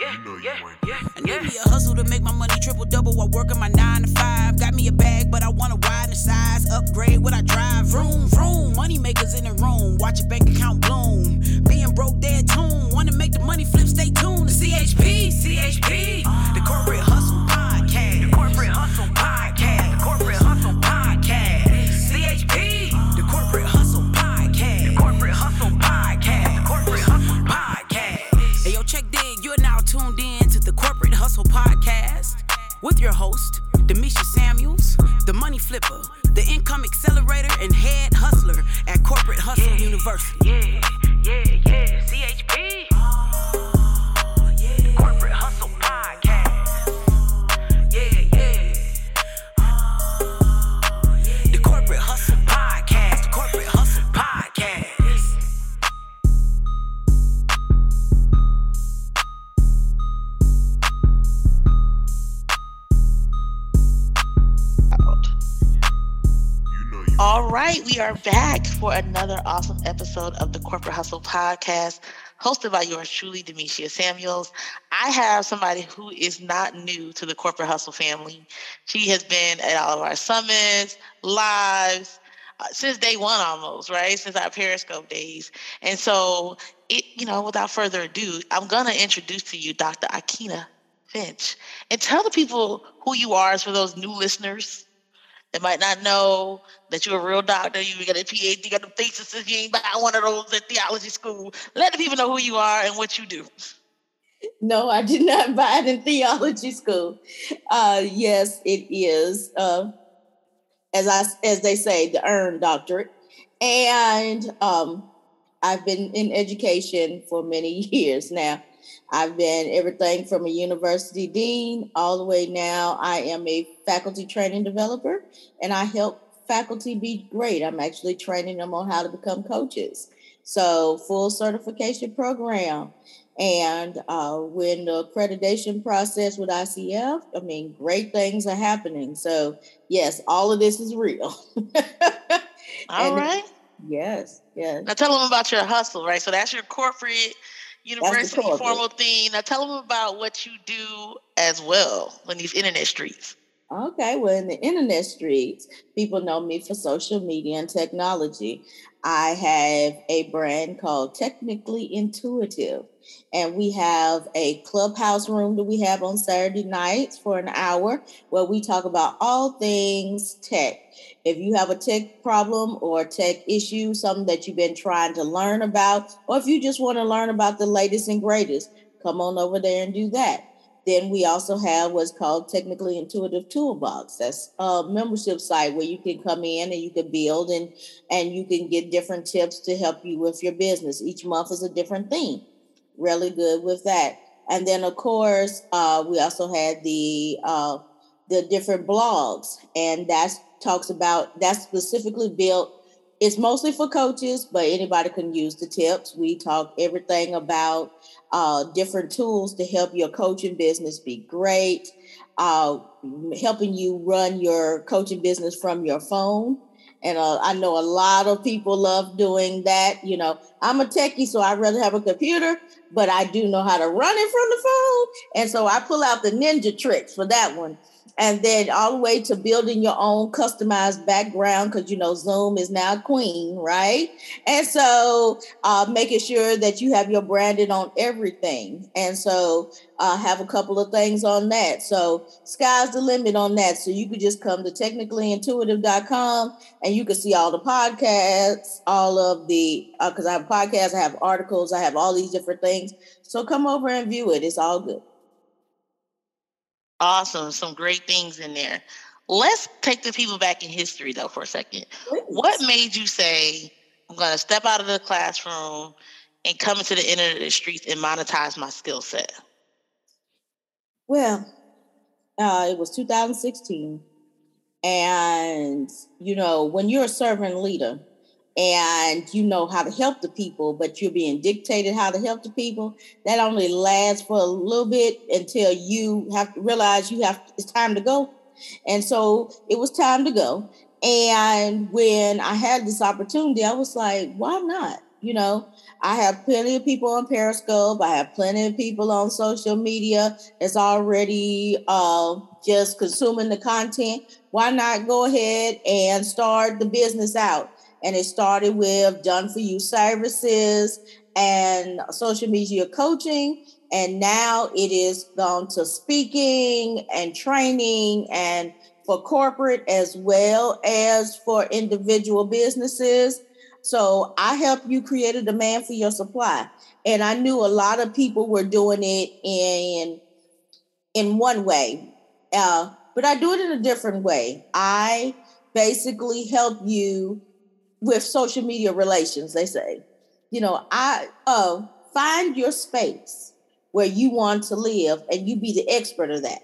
Yeah, you know you yeah, yeah, I need me a hustle to make my money triple double while working my nine to five. Got me a bag, but I wanna widen the size, upgrade what I drive. Vroom, vroom, money makers in the room, watch your bank account bloom. Being broke, dead tune, wanna make the money flip, stay tuned. The CHP, CHP, the corporate hustle with your host, Demishia Samuels, the money flipper, the income accelerator, and head hustler at Corporate Hustle yeah, University. Yeah, yeah, are back for another awesome episode of the Corporate Hustle Podcast, hosted by yours truly, Demetria Samuels. I have somebody who is not new to the Corporate Hustle family. She has been at all of our summits, lives, uh, since day one almost, right? Since our Periscope days. And so, it, you know, without further ado, I'm going to introduce to you Dr. Aikyna Finch and tell the people who you are for those new listeners that might not know that you're a real doctor, you got a PhD, you got a thesis, you ain't buy one of those at theology school. Let the people know who you are and what you do. No, I did not buy it in theology school. Uh, yes, it is. Uh, as I as they say, the earned doctorate, and um, I've been in education for many years now. I've been everything from a university dean all the way now. I am a faculty training developer and I help faculty be great. I'm actually training them on how to become coaches. So, full certification program. And uh, when the accreditation process with ICF, I mean, great things are happening. So, yes, all of this is real. all right. Yes, yes. Now tell them about your hustle, right? So that's your corporate university formal thing. Now tell them about what you do as well in these internet streets. Okay, well, in the internet streets, people know me for social media and technology. I have a brand called Technically Intuitive, and we have a clubhouse room that we have on Saturday nights for an hour where we talk about all things tech. If you have a tech problem or tech issue, something that you've been trying to learn about, or if you just want to learn about the latest and greatest, come on over there and do that. Then we also have what's called Technically Intuitive Toolbox. That's a membership site where you can come in and you can build and and you can get different tips to help you with your business. Each month is a different theme. Really good with that. And then of course, uh, we also had the uh, the different blogs, and that talks about that's specifically built it's mostly for coaches, but anybody can use the tips. We talk everything about uh, different tools to help your coaching business be great, uh, helping you run your coaching business from your phone. And uh, I know a lot of people love doing that. You know, I'm a techie, so I'd rather have a computer, but I do know how to run it from the phone. And so I pull out the ninja tricks for that one and then all the way to building your own customized background because you know zoom is now queen right? And so uh, making sure that you have your branding on everything. And so uh, have a couple of things on that. So sky's the limit on that. So you could just come to technicallyintuitive.com and you can see all the podcasts all of the because uh, i have podcasts i have articles i have all these different things. So come over and view it. It's all good Awesome. Some great things in there. Let's take the people back in history, though, for a second. What made you say, I'm going to step out of the classroom and come into the internet streets and monetize my skill set? Well, uh, it was 2016. And, you know, when you're a servant leader, and you know how to help the people, but you're being dictated how to help the people, that only lasts for a little bit until you have to realize you have it's time to go. And so it was time to go. And when I had this opportunity, I was like, why not? You know, I have plenty of people on Periscope. I have plenty of people on social media that's already uh, just consuming the content. Why not go ahead and start the business out? And it started with done for you services and social media coaching. And now it is gone to speaking and training and for corporate as well as for individual businesses. So I help you create a demand for your supply. And I knew a lot of people were doing it in in one way, uh, but I do it in a different way. I basically help you with social media relations. They say, you know, I uh, find your space where you want to live, and you be the expert of that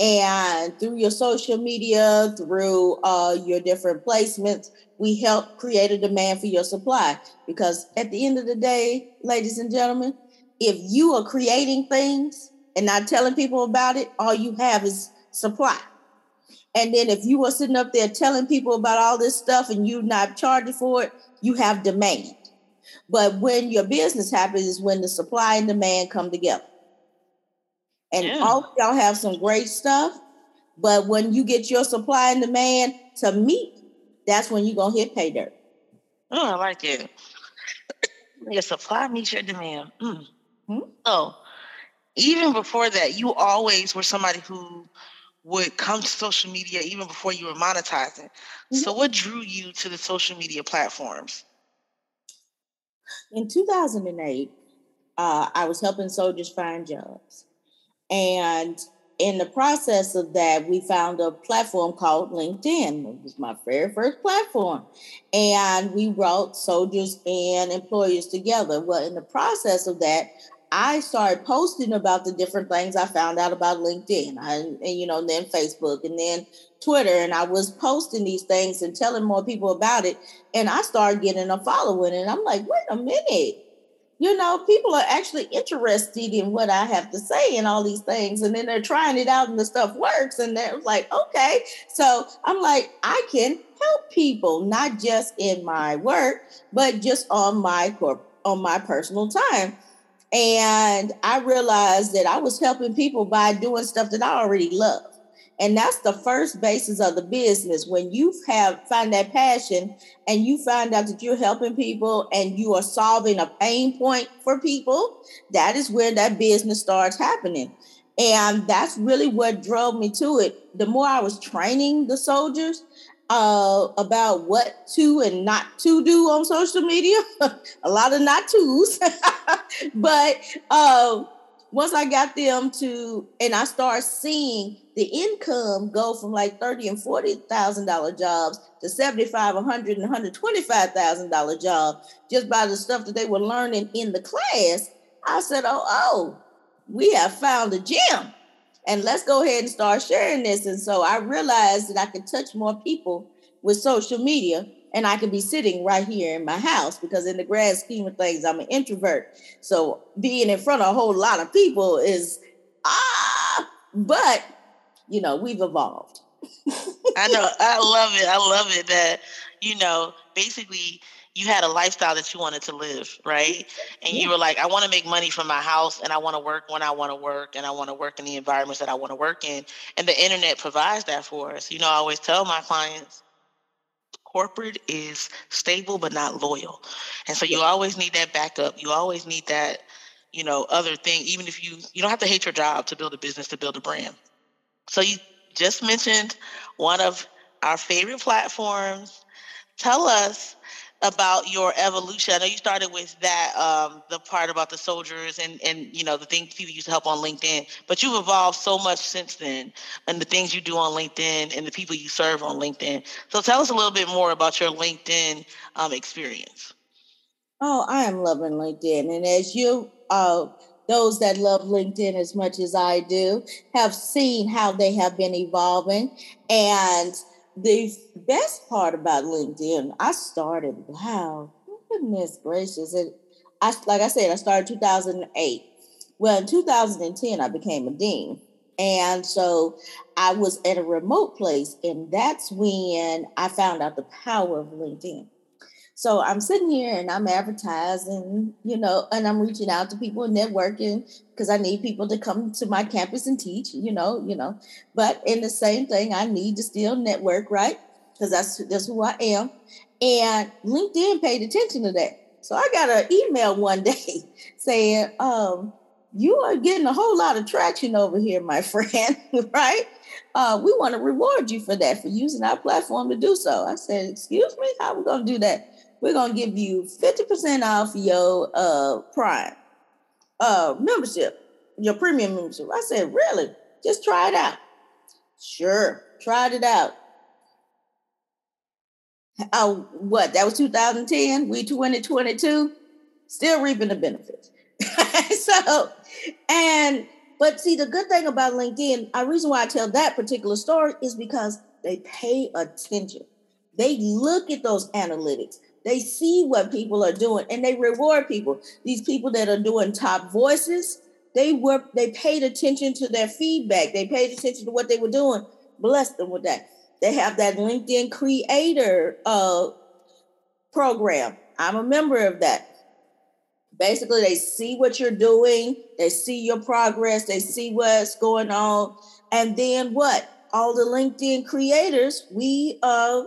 and through your social media, through uh, your different placements, we help create a demand for your supply. Because at the end of the day, ladies and gentlemen, if you are creating things and not telling people about it, all you have is supply. And then if you are sitting up there telling people about all this stuff and you're not charging for it, you have demand. But when your business happens is when the supply and demand come together. And yeah. all y'all have some great stuff. But when you get your supply and demand to meet, that's when you're gonna hit pay dirt. Oh, I like it. Your supply meets your demand. Mm. Hmm? So even before that, you always were somebody who would come to social media even before you were monetizing. Mm-hmm. So what drew you to the social media platforms? In 2008, uh, I was helping soldiers find jobs. And in the process of that, we found a platform called LinkedIn. It was my very first platform. And we brought soldiers and employers together. Well, in the process of that, I started posting about the different things I found out about LinkedIn and, you know, then Facebook and then Twitter. And I was posting these things and telling more people about it. And I started getting a following. And I'm like, wait a minute you know, people are actually interested in what I have to say and all these things. And then they're trying it out and the stuff works. And they're like, okay. So I'm like, I can help people, not just in my work, but just on my corp on my personal time. And I realized that I was helping people by doing stuff that I already love. And that's the first basis of the business. When you have find that passion and you find out that you're helping people and you are solving a pain point for people, that is where that business starts happening. And that's really what drove me to it. The more I was training the soldiers uh, about what to and not to do on social media, a lot of not tos, but uh, once I got them to, and I start seeing the income go from like thirty and forty thousand dollar jobs to seventy five, one hundred, and one hundred twenty five thousand dollar job just by the stuff that they were learning in the class. I said, "Oh, oh, we have found a gem, and let's go ahead and start sharing this." And so I realized that I could touch more people with social media and I could be sitting right here in my house because, in the grand scheme of things, I'm an introvert. So being in front of a whole lot of people is ah, but you know, we've evolved. I know. I love it. I love it that you know, basically you had a lifestyle that you wanted to live, right? And you were like, I want to make money from my house and I want to work when I want to work and I want to work in the environments that I want to work in. And the internet provides that for us. You know, I always tell my clients, corporate is stable but not loyal. And so you always need that backup. You always need that, you know, other thing, even if you you don't have to hate your job to build a business, to build a brand. So you just mentioned one of our favorite platforms. Tell us about your evolution. I know you started with that, um, the part about the soldiers and and you know the things people used to help on LinkedIn, but you've evolved so much since then, and the things you do on LinkedIn and the people you serve on LinkedIn. So tell us a little bit more about your LinkedIn um, experience. Oh, I am loving LinkedIn, and as you, uh, those that love LinkedIn as much as I do, have seen how they have been evolving and the best part about LinkedIn, I started, wow, goodness gracious. It, I, like I said, I started 2008. Well, in 2010, I became a dean. And so I was at a remote place, and that's when I found out the power of LinkedIn. So I'm sitting here and I'm advertising, you know, and I'm reaching out to people and networking because I need people to come to my campus and teach, you know, you know. But in the same thing, I need to still network, right? Because that's that's who I am. And LinkedIn paid attention to that. So I got an email one day saying, um, you are getting a whole lot of traction over here, my friend, right? Uh, we want to reward you for that, for using our platform to do so. I said, excuse me, how are we going to do that? We're to give you 50% off your uh, Prime uh, membership, your premium membership. I said, really? Just try it out. Sure, tried it out. Uh, what, that was 2010? We 2022, still reaping the benefits. so, and but see, the good thing about LinkedIn, a reason why I tell that particular story is because they pay attention. They look at those analytics. They see what people are doing and they reward people. These people that are doing top voices, they were they paid attention to their feedback. They paid attention to what they were doing. Bless them with that. They have that LinkedIn creator uh, program. I'm a member of that. Basically, they see what you're doing, they see your progress, they see what's going on. And then what? All the LinkedIn creators, we uh,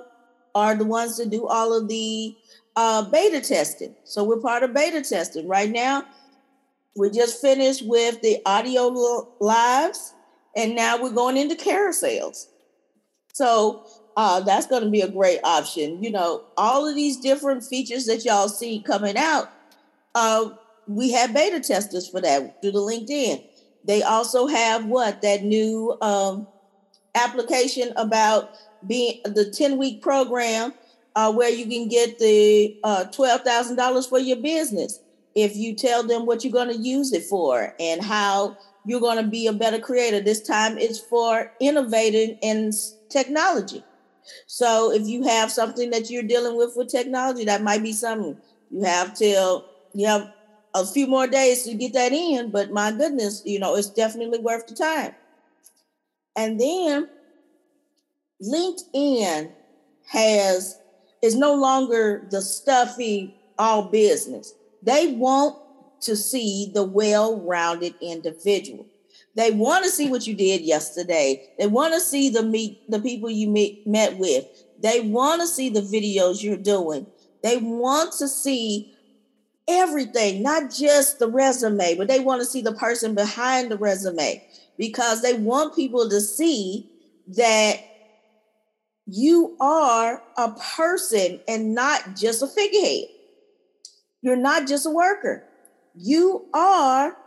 are the ones that do all of the uh, beta testing. So we're part of beta testing right now. We just finished with the audio lives, and now we're going into carousels. So uh, that's going to be a great option. You know, all of these different features that y'all see coming out uh, we have beta testers for that through the LinkedIn. They also have what that new um, application about being the 10 week program uh, where you can get the uh, $12,000 for your business if you tell them what you're going to use it for and how you're going to be a better creator. This time it's for innovating in technology. So if you have something that you're dealing with with technology, that might be something you have till you have a few more days to get that in, but my goodness, you know, it's definitely worth the time. And then LinkedIn has is no longer the stuffy all business. They want to see the well-rounded individual. They want to see what you did yesterday. They want to see the meet the people you meet, met with. They want to see the videos you're doing. They want to see everything, not just the resume, but they want to see the person behind the resume because they want people to see that you are a person and not just a figurehead. You're not just a worker. You are,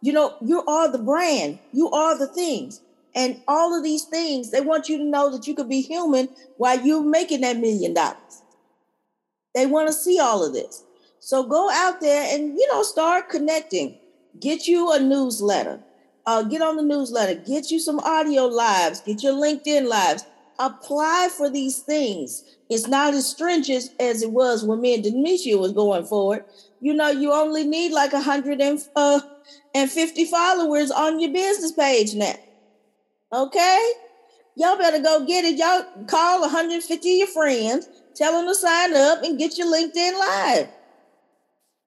you know, you are the brand. You are the things. And all of these things, they want you to know that you could be human while you're making that million dollars. They want to see all of this. So go out there and you know start connecting. Get you a newsletter. Uh, get on the newsletter. Get you some audio lives. Get your LinkedIn lives. Apply for these things. It's not as stringent as it was when me and Demetria was going forward. You know, you only need like a hundred and uh, and fifty followers on your business page now. Okay, y'all better go get it. Y'all call 150 of your friends, tell them to sign up, and get your LinkedIn live.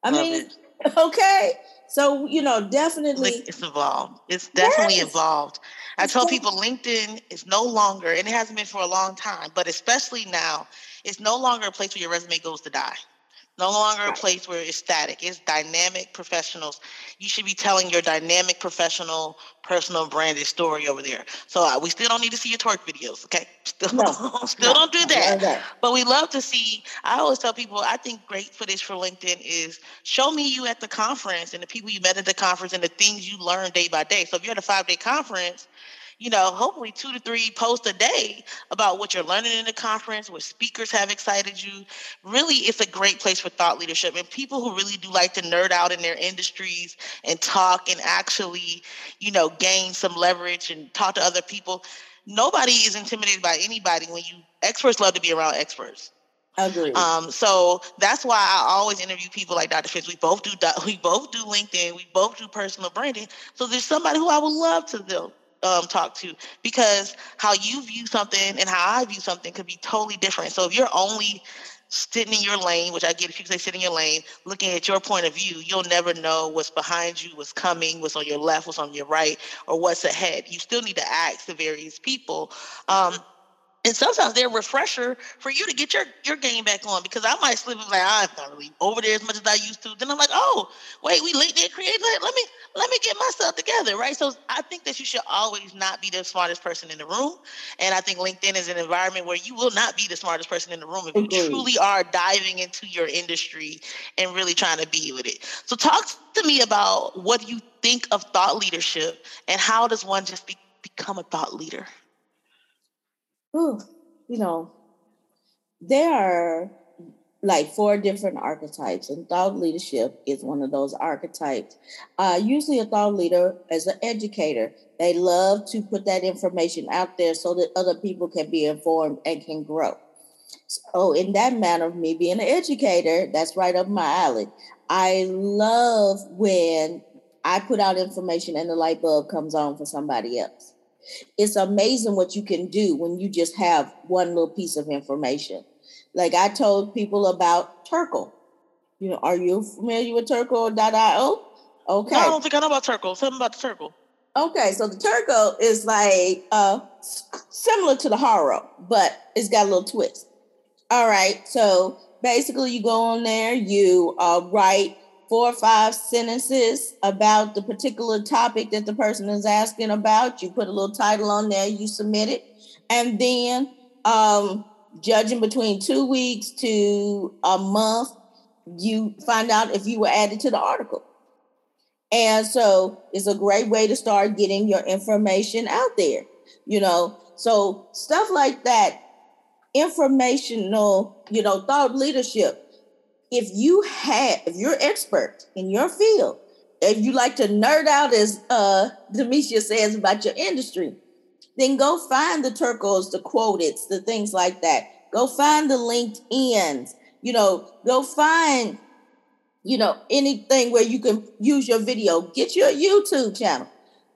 I Love mean, it. okay. So, you know, definitely. It's evolved. It's definitely yes. evolved. I tell people LinkedIn is no longer, and it hasn't been for a long time, but especially now, it's no longer a place where your resume goes to die no longer a place where it's static. It's dynamic professionals. You should be telling your dynamic professional, personal branded story over there. So uh, we still don't need to see your twerk videos, okay? Still, no, still no, don't do that. that. But we love to see. I always tell people, I think great footage for LinkedIn is show me you at the conference and the people you met at the conference and the things you learned day by day. So if you're at a five day conference you know, hopefully two to three posts a day about what you're learning in the conference, what speakers have excited you. Really, it's a great place for thought leadership and people who really do like to nerd out in their industries and talk and actually, you know, gain some leverage and talk to other people. Nobody is intimidated by anybody when you experts love to be around experts. Agreed. Um, so that's why I always interview people like Dr. Finch. We both do we both do LinkedIn. We both do personal branding. So there's somebody who I would love to do um, talk to because how you view something and how I view something could be totally different. So if you're only sitting in your lane, which I get if you say sitting in your lane, looking at your point of view, you'll never know what's behind you, what's coming, what's on your left, what's on your right, or what's ahead. You still need to ask the various people. Um, and sometimes they're a refresher for you to get your, your game back on because I might slip and like ah, I'm not really over there as much as I used to. Then I'm like, oh, wait, we late there create. Let, me let me get myself together, right? So I think that you should always not be the smartest person in the room. And I think LinkedIn is an environment where you will not be the smartest person in the room if you truly are diving into your industry and really trying to be with it. So talk to me about what you think of thought leadership and how does one just be, become a thought leader? Ooh, you know, there are like four different archetypes, and thought leadership is one of those archetypes. Uh, usually, a thought leader is an educator. They love to put that information out there so that other people can be informed and can grow. So, in that manner, me being an educator, that's right up my alley. I love when I put out information and the light bulb comes on for somebody else. It's amazing what you can do when you just have one little piece of information. Like I told people about Terkel. You know, are you familiar with Terkel.io? Okay. No, I don't think I know about Terkel. Something about the Terkel. Okay, so the Terkel is like uh similar to the Haro, but it's got a little twist. All right, so basically you go on there, you uh, write four or five sentences about the particular topic that the person is asking about. You put a little title on there, you submit it, and then um, judging between two weeks to a month, you find out if you were added to the article. And so it's a great way to start getting your information out there, you know. So stuff like that, informational, you know, thought leadership if you have, if you're expert in your field, if you like to nerd out, as uh, Demetia says about your industry, then go find the Terkels, the Qwoteds, the things like that. Go find the LinkedIn's. You know, go find, you know, anything where you can use your video. Get your YouTube channel.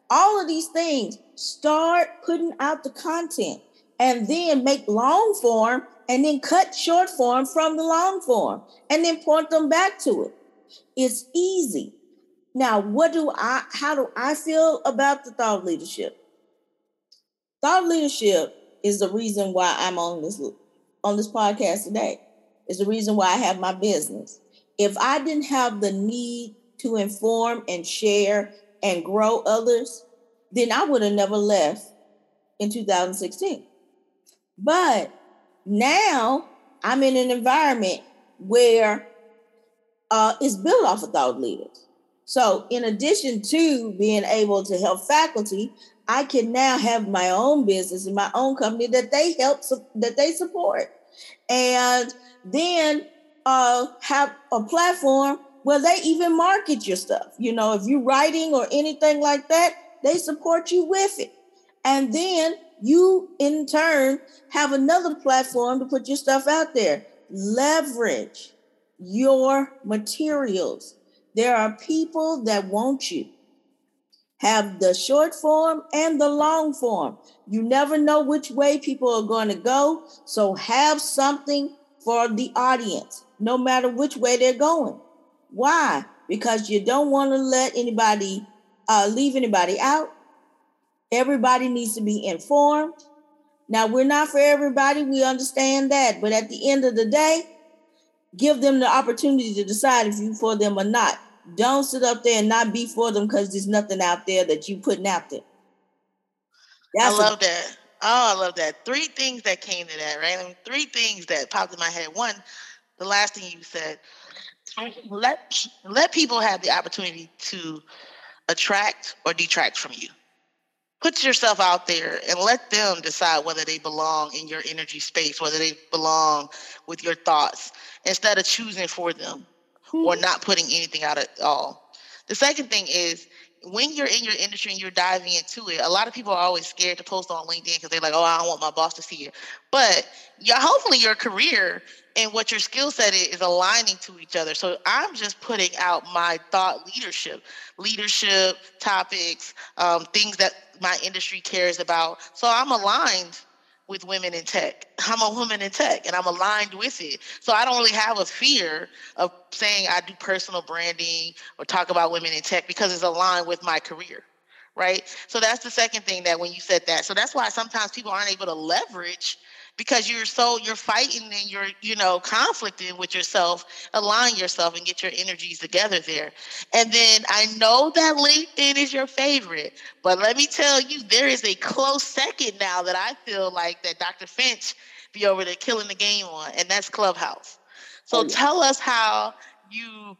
All of these things. Start putting out the content, and then make long form and then cut short form from the long form and then point them back to it. It's easy. Now, what do I, how do I feel about the thought leadership? Thought leadership is the reason why I'm on this on this podcast today. It's the reason why I have my business. If I didn't have the need to inform and share and grow others, then I would have never left in 2016. But now I'm in an environment where uh, it's built off of thought leaders. So, in addition to being able to help faculty, I can now have my own business and my own company that they help that they support, and then uh, have a platform where they even market your stuff. You know, if you're writing or anything like that, they support you with it, and then you in turn have another platform to put your stuff out there. Leverage your materials. There are people that want you. Have the short form and the long form. You never know which way people are going to go. So have something for the audience, no matter which way they're going. Why? Because you don't want to let anybody uh, leave anybody out Everybody needs to be informed. Now, we're not for everybody, we understand that. But at the end of the day, give them the opportunity to decide if you for them or not. Don't sit up there and not be for them because there's nothing out there that you putting out there. That's I love a- that. Oh, I love that. Three things that came to that, right? I mean, three things that popped in my head. One, the last thing you said, let let people have the opportunity to attract or detract from you put yourself out there and let them decide whether they belong in your energy space, whether they belong with your thoughts, instead of choosing for them or hmm. not putting anything out at all. The second thing is when you're in your industry and you're diving into it, a lot of people are always scared to post on LinkedIn because they're like, oh, I don't want my boss to see it. But yeah, hopefully your career and what your skill set is, is aligning to each other. So I'm just putting out my thought leadership, leadership topics, um, things that my industry cares about. So I'm aligned with women in tech. I'm a woman in tech and I'm aligned with it. So I don't really have a fear of saying I do personal branding or talk about women in tech because it's aligned with my career. Right. So that's the second thing that when you said that. So that's why sometimes people aren't able to leverage because you're so you're fighting and you're you know conflicting with yourself align yourself and get your energies together there. And then i know that linkedin is your favorite but let me tell you there is a close second now that i feel like that dr finch be over there killing the game on and that's clubhouse. So oh, yeah. tell us how you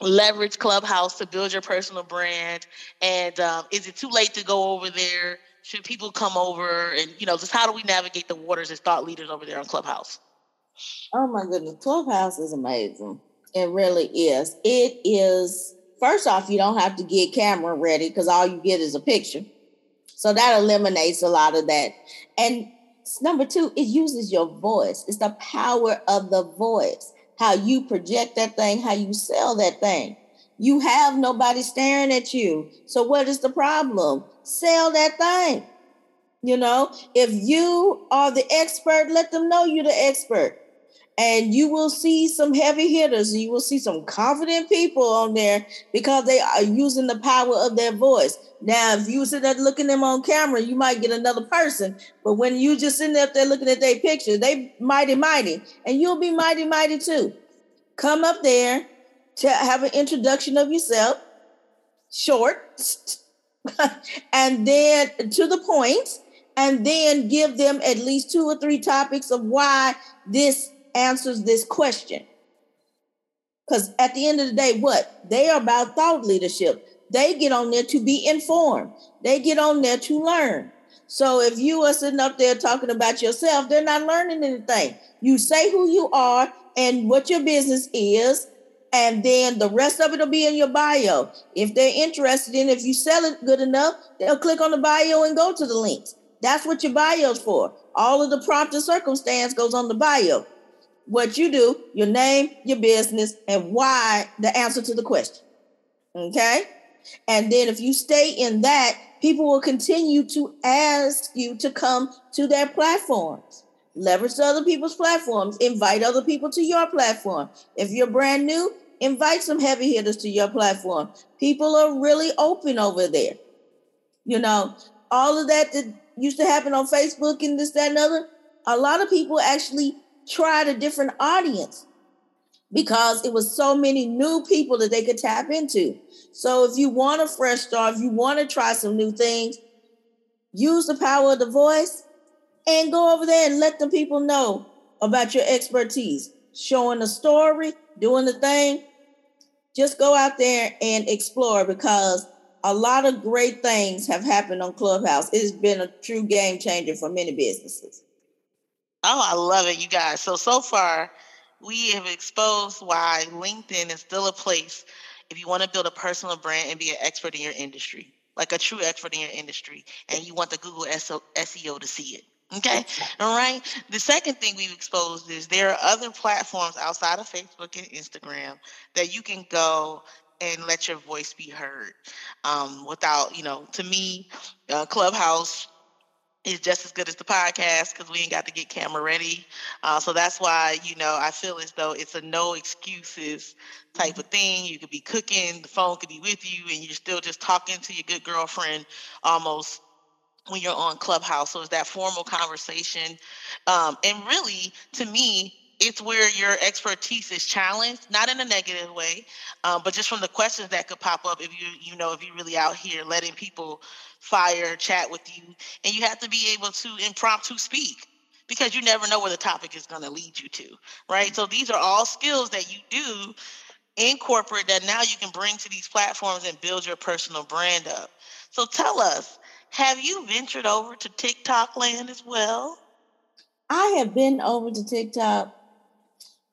leverage clubhouse to build your personal brand and um, is it too late to go over there should people come over and you know just how do we navigate the waters as thought leaders over there on clubhouse? Oh my goodness clubhouse is amazing. It really is. It is first off you don't have to get camera ready because all you get is a picture. So that eliminates a lot of that. And number two it uses your voice. It's the power of the voice. How you project that thing how you sell that thing. You have nobody staring at you. So what is the problem? Sell that thing. You know, if you are the expert, let them know you're the expert. And you will see some heavy hitters. You will see some confident people on there because they are using the power of their voice. Now, if you sit there looking them on camera, you might get another person. But when you just sitting up there looking at their picture, they mighty mighty, and you'll be mighty mighty too. Come up there, to have an introduction of yourself, short, and then to the point, and then give them at least two or three topics of why this answers this question. Because at the end of the day, what? They are about thought leadership. They get on there to be informed, they get on there to learn. So if you are sitting up there talking about yourself, they're not learning anything. You say who you are and what your business is, and then the rest of it will be in your bio. If they're interested in, if you sell it good enough, they'll click on the bio and go to the links. That's what your bio's for. All of the prompt and circumstance goes on the bio. What you do, your name, your business, and why the answer to the question. Okay? And then if you stay in that, people will continue to ask you to come to their platforms. Leverage other people's platforms, invite other people to your platform. If you're brand new, invite some heavy hitters to your platform. People are really open over there. You know, all of that that used to happen on Facebook and this, that, and other, a lot of people actually tried a different audience because it was so many new people that they could tap into. So if you want a fresh start, if you want to try some new things, use the power of the voice and go over there and let the people know about your expertise, showing the story, doing the thing, just go out there and explore because a lot of great things have happened on Clubhouse. It has been a true game changer for many businesses. Oh, I love it, you guys. So, so far, we have exposed why LinkedIn is still a place if you want to build a personal brand and be an expert in your industry, like a true expert in your industry, and you want the Google SEO to see it. Okay. All right. The second thing we've exposed is there are other platforms outside of Facebook and Instagram that you can go and let your voice be heard um, without, you know, to me, uh, Clubhouse is just as good as the podcast because we ain't got to get camera ready. Uh, so that's why, you know, I feel as though it's a no excuses type of thing. You could be cooking, the phone could be with you, and you're still just talking to your good girlfriend almost when you're on Clubhouse. So it's that formal conversation. Um, and really, to me, it's where your expertise is challenged, not in a negative way, um, but just from the questions that could pop up if you, you know, if you're really out here letting people fire, chat with you, and you have to be able to impromptu speak because you never know where the topic is going to lead you to, right? So these are all skills that you do in corporate that now you can bring to these platforms and build your personal brand up. So tell us, have you ventured over to TikTok land as well? I have been over to TikTok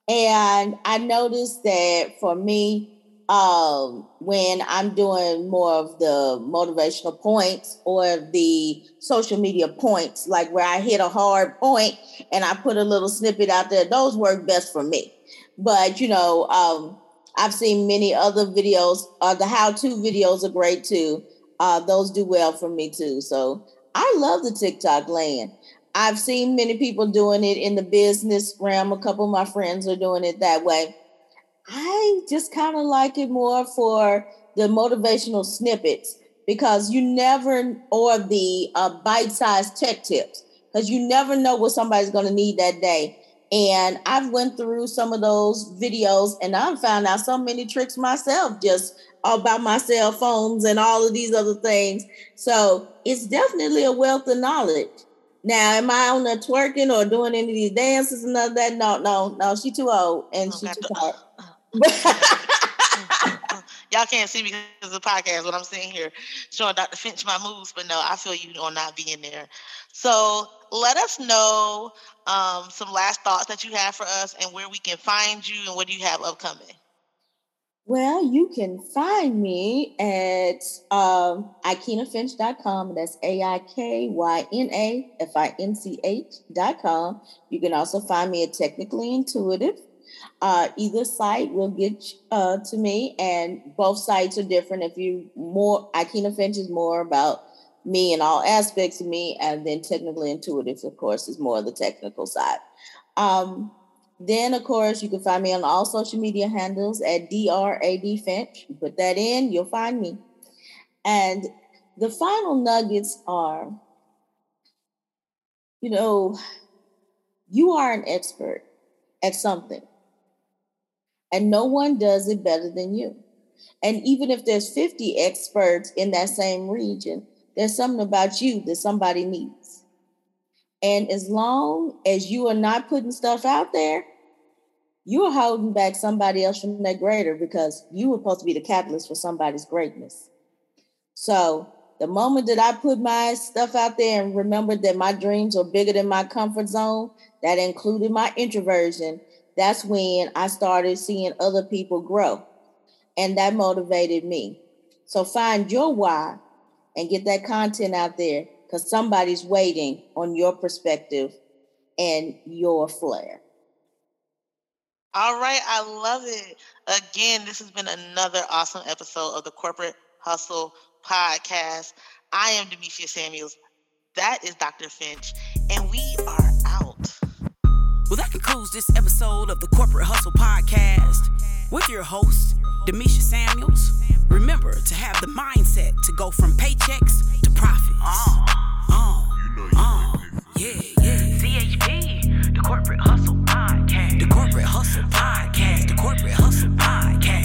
and I noticed that for me, um, when I'm doing more of the motivational points or the social media points, like where I hit a hard point and I put a little snippet out there, those work best for me. But you know, um, I've seen many other videos. Uh, the how-to videos are great too uh, those do well for me too. So I love the TikTok land. I've seen many people doing it in the business realm. A couple of my friends are doing it that way. I just kind of like it more for the motivational snippets because you never, or the uh, bite sized tech tips, because you never know what somebody's going to need that day. And I've went through some of those videos and I've found out so many tricks myself just about my cell phones and all of these other things. So it's definitely a wealth of knowledge. Now, am I on there twerking or doing any of these dances and none of that? No, no, no. She too old and she too tired. Y'all can't see me because of the podcast, what I'm sitting here showing Dr. Finch my moves. But no, I feel you on not being there. So let us know um, some last thoughts that you have for us and where we can find you and what do you have upcoming. Well, you can find me at um, aikynafinch.com. That's A I K Y N A F I N C H.com. You can also find me at Technically Intuitive. Uh, either site will get uh, to me, and both sites are different. If you more, Aikyna Finch is more about me and all aspects of me, and then Technically Intuitive, of course, is more the technical side. Um, then, of course, you can find me on all social media handles at DRAD Finch. You put that in, you'll find me. And the final nuggets are you know, you are an expert at something, and no one does it better than you. And even if there's 50 experts in that same region, there's something about you that somebody needs. And as long as you are not putting stuff out there, you are holding back somebody else from that greater because you were supposed to be the catalyst for somebody's greatness. So the moment that I put my stuff out there and remembered that my dreams are bigger than my comfort zone, that included my introversion, that's when I started seeing other people grow. And that motivated me. So find your why and get that content out there because somebody's waiting on your perspective and your flair. All right, I love it. Again, this has been another awesome episode of the Corporate Hustle Podcast. I am Demetria Samuels. That is Dr. Finch, and we are out. Well, that concludes this episode of the Corporate Hustle Podcast with your host, Demetria Samuels. Remember to have the mindset to go from paychecks to profits. Oh. Oh, yeah, yeah. Hustle Podcast, the Corporate Hustle Podcast.